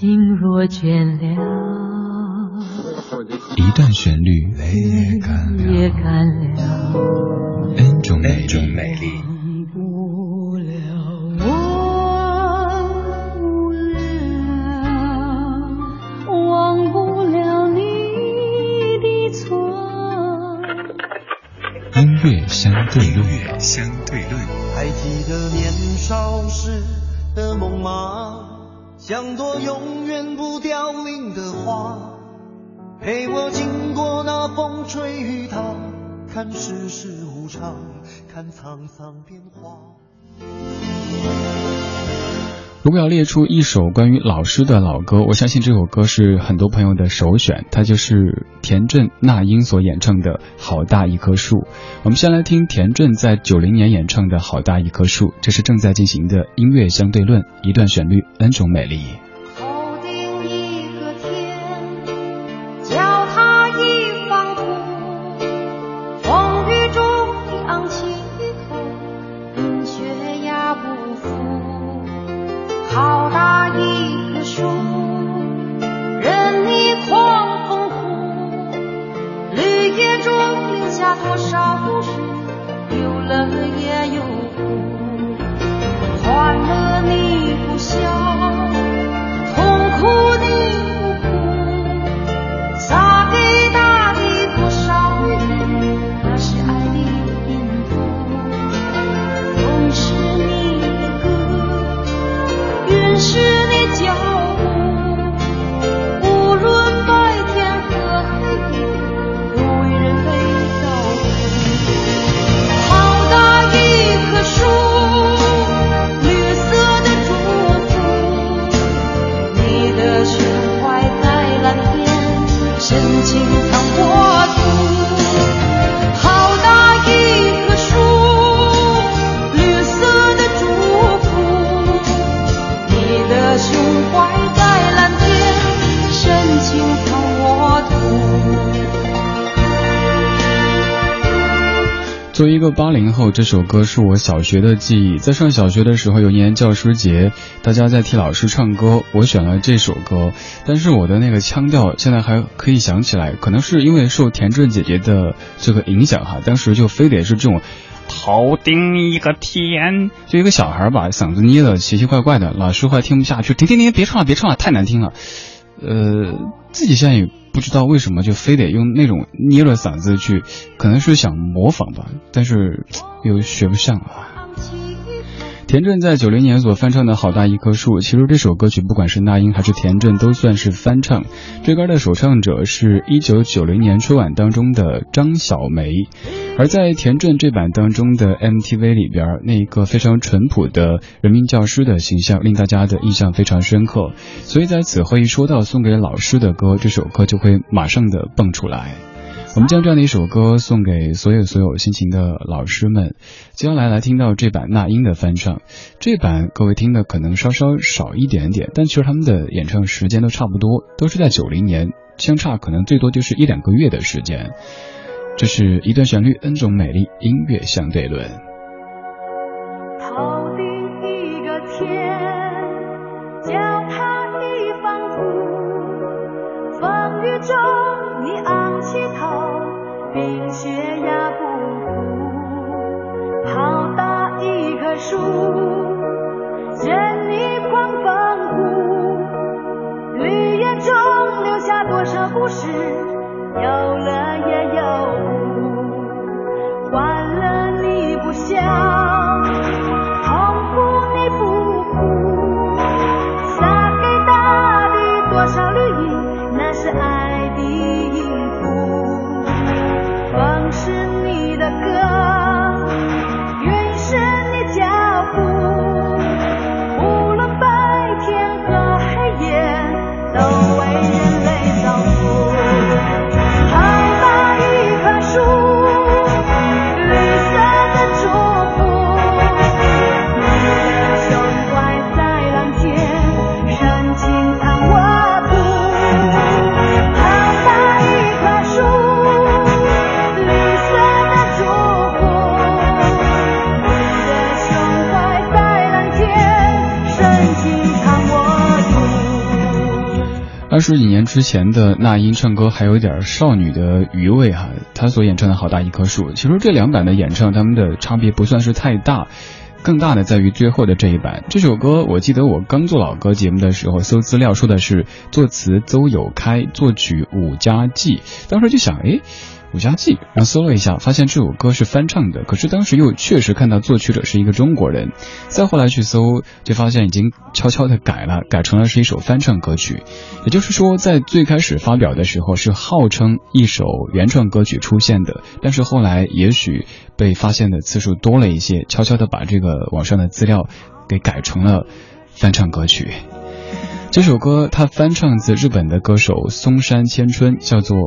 心若倦了，一段旋律，泪也干了，N 种美丽。音乐相对论，相对论。还记得年少时的梦吗？像朵永远不凋零的花，陪我经过那风吹雨打，看世事无常，看沧桑变化。如果要列出一首关于老师的老歌，我相信这首歌是很多朋友的首选，它就是田震、那英所演唱的《好大一棵树》。我们先来听田震在九零年演唱的《好大一棵树》，这是正在进行的音乐相对论，一段旋律，n 种美丽。大一棵树，任你狂风呼，绿叶中留下多少故事，有了也有。真情藏不作为一个八零后，这首歌是我小学的记忆。在上小学的时候，有一年教师节，大家在替老师唱歌，我选了这首歌。但是我的那个腔调现在还可以想起来，可能是因为受田震姐姐的这个影响哈。当时就非得是这种，头顶一个天，就一个小孩把嗓子捏的奇奇怪怪的，老师快听不下去，停停停，别唱了，别唱了，太难听了。呃，自己现在也。不知道为什么就非得用那种捏着嗓子去，可能是想模仿吧，但是 又学不像啊。田震在九零年所翻唱的好大一棵树，其实这首歌曲不管是那英还是田震都算是翻唱。这歌的首唱者是一九九零年春晚当中的张小梅，而在田震这版当中的 MTV 里边，那一个非常淳朴的人民教师的形象令大家的印象非常深刻。所以在此后一说到送给老师的歌，这首歌就会马上的蹦出来。我们将这样的一首歌送给所有所有辛勤的老师们。接下来来听到这版那英的翻唱，这版各位听的可能稍稍少一点点，但其实他们的演唱时间都差不多，都是在九零年，相差可能最多就是一两个月的时间。这是一段旋律，N 种美丽，音乐相对论。头顶一个天，脚踏一方土，风雨中你起头，冰雪压不服，好大一棵树，任你狂风呼，绿叶中留下多少故事，有二十几年之前的那英唱歌还有点少女的余味哈，她所演唱的好大一棵树，其实这两版的演唱他们的差别不算是太大。更大的在于最后的这一版。这首歌，我记得我刚做老歌节目的时候搜资料，说的是作词邹有开，作曲伍家骥。当时就想，哎。伍家记，然后搜了一下，发现这首歌是翻唱的。可是当时又确实看到作曲者是一个中国人。再后来去搜，就发现已经悄悄的改了，改成了是一首翻唱歌曲。也就是说，在最开始发表的时候是号称一首原创歌曲出现的，但是后来也许被发现的次数多了一些，悄悄的把这个网上的资料给改成了翻唱歌曲。这首歌它翻唱自日本的歌手松山千春，叫做。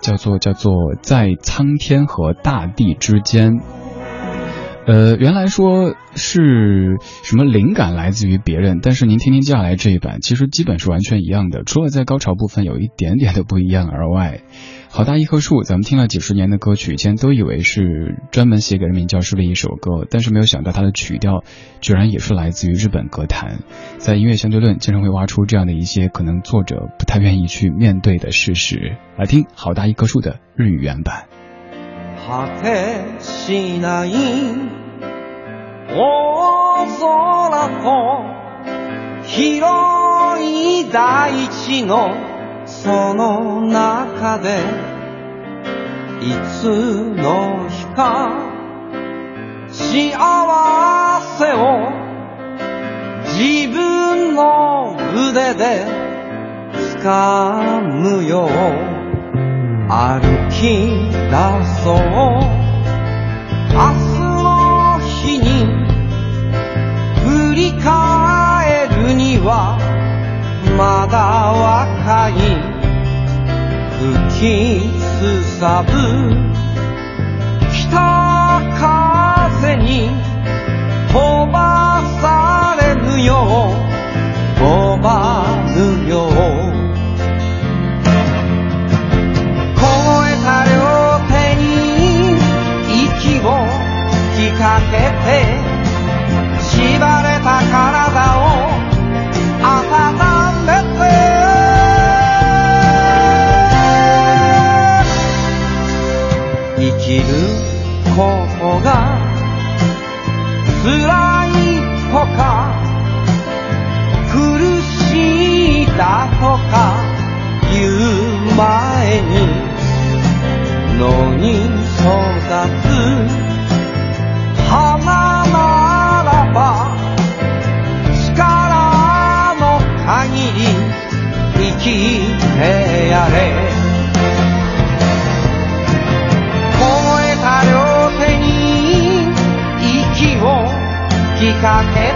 叫做叫做在苍天和大地之间，呃，原来说是什么灵感来自于别人，但是您听听接下来这一版，其实基本是完全一样的，除了在高潮部分有一点点的不一样而外。好大一棵树，咱们听了几十年的歌曲，以前都以为是专门写给人民教师的一首歌，但是没有想到它的曲调居然也是来自于日本歌坛。在音乐相对论经常会挖出这样的一些可能作者不太愿意去面对的事实。来听好大一棵树的日语原版。その中でいつの日か幸せを自分の腕で掴むよう歩き出そう。明日の日に振り返るにはまだ若い。きすさぶ。北風に飛ば花ならば力の限り生きてやれ燃えた両手に息を聞かせて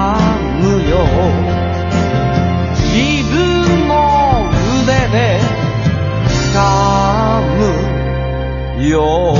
有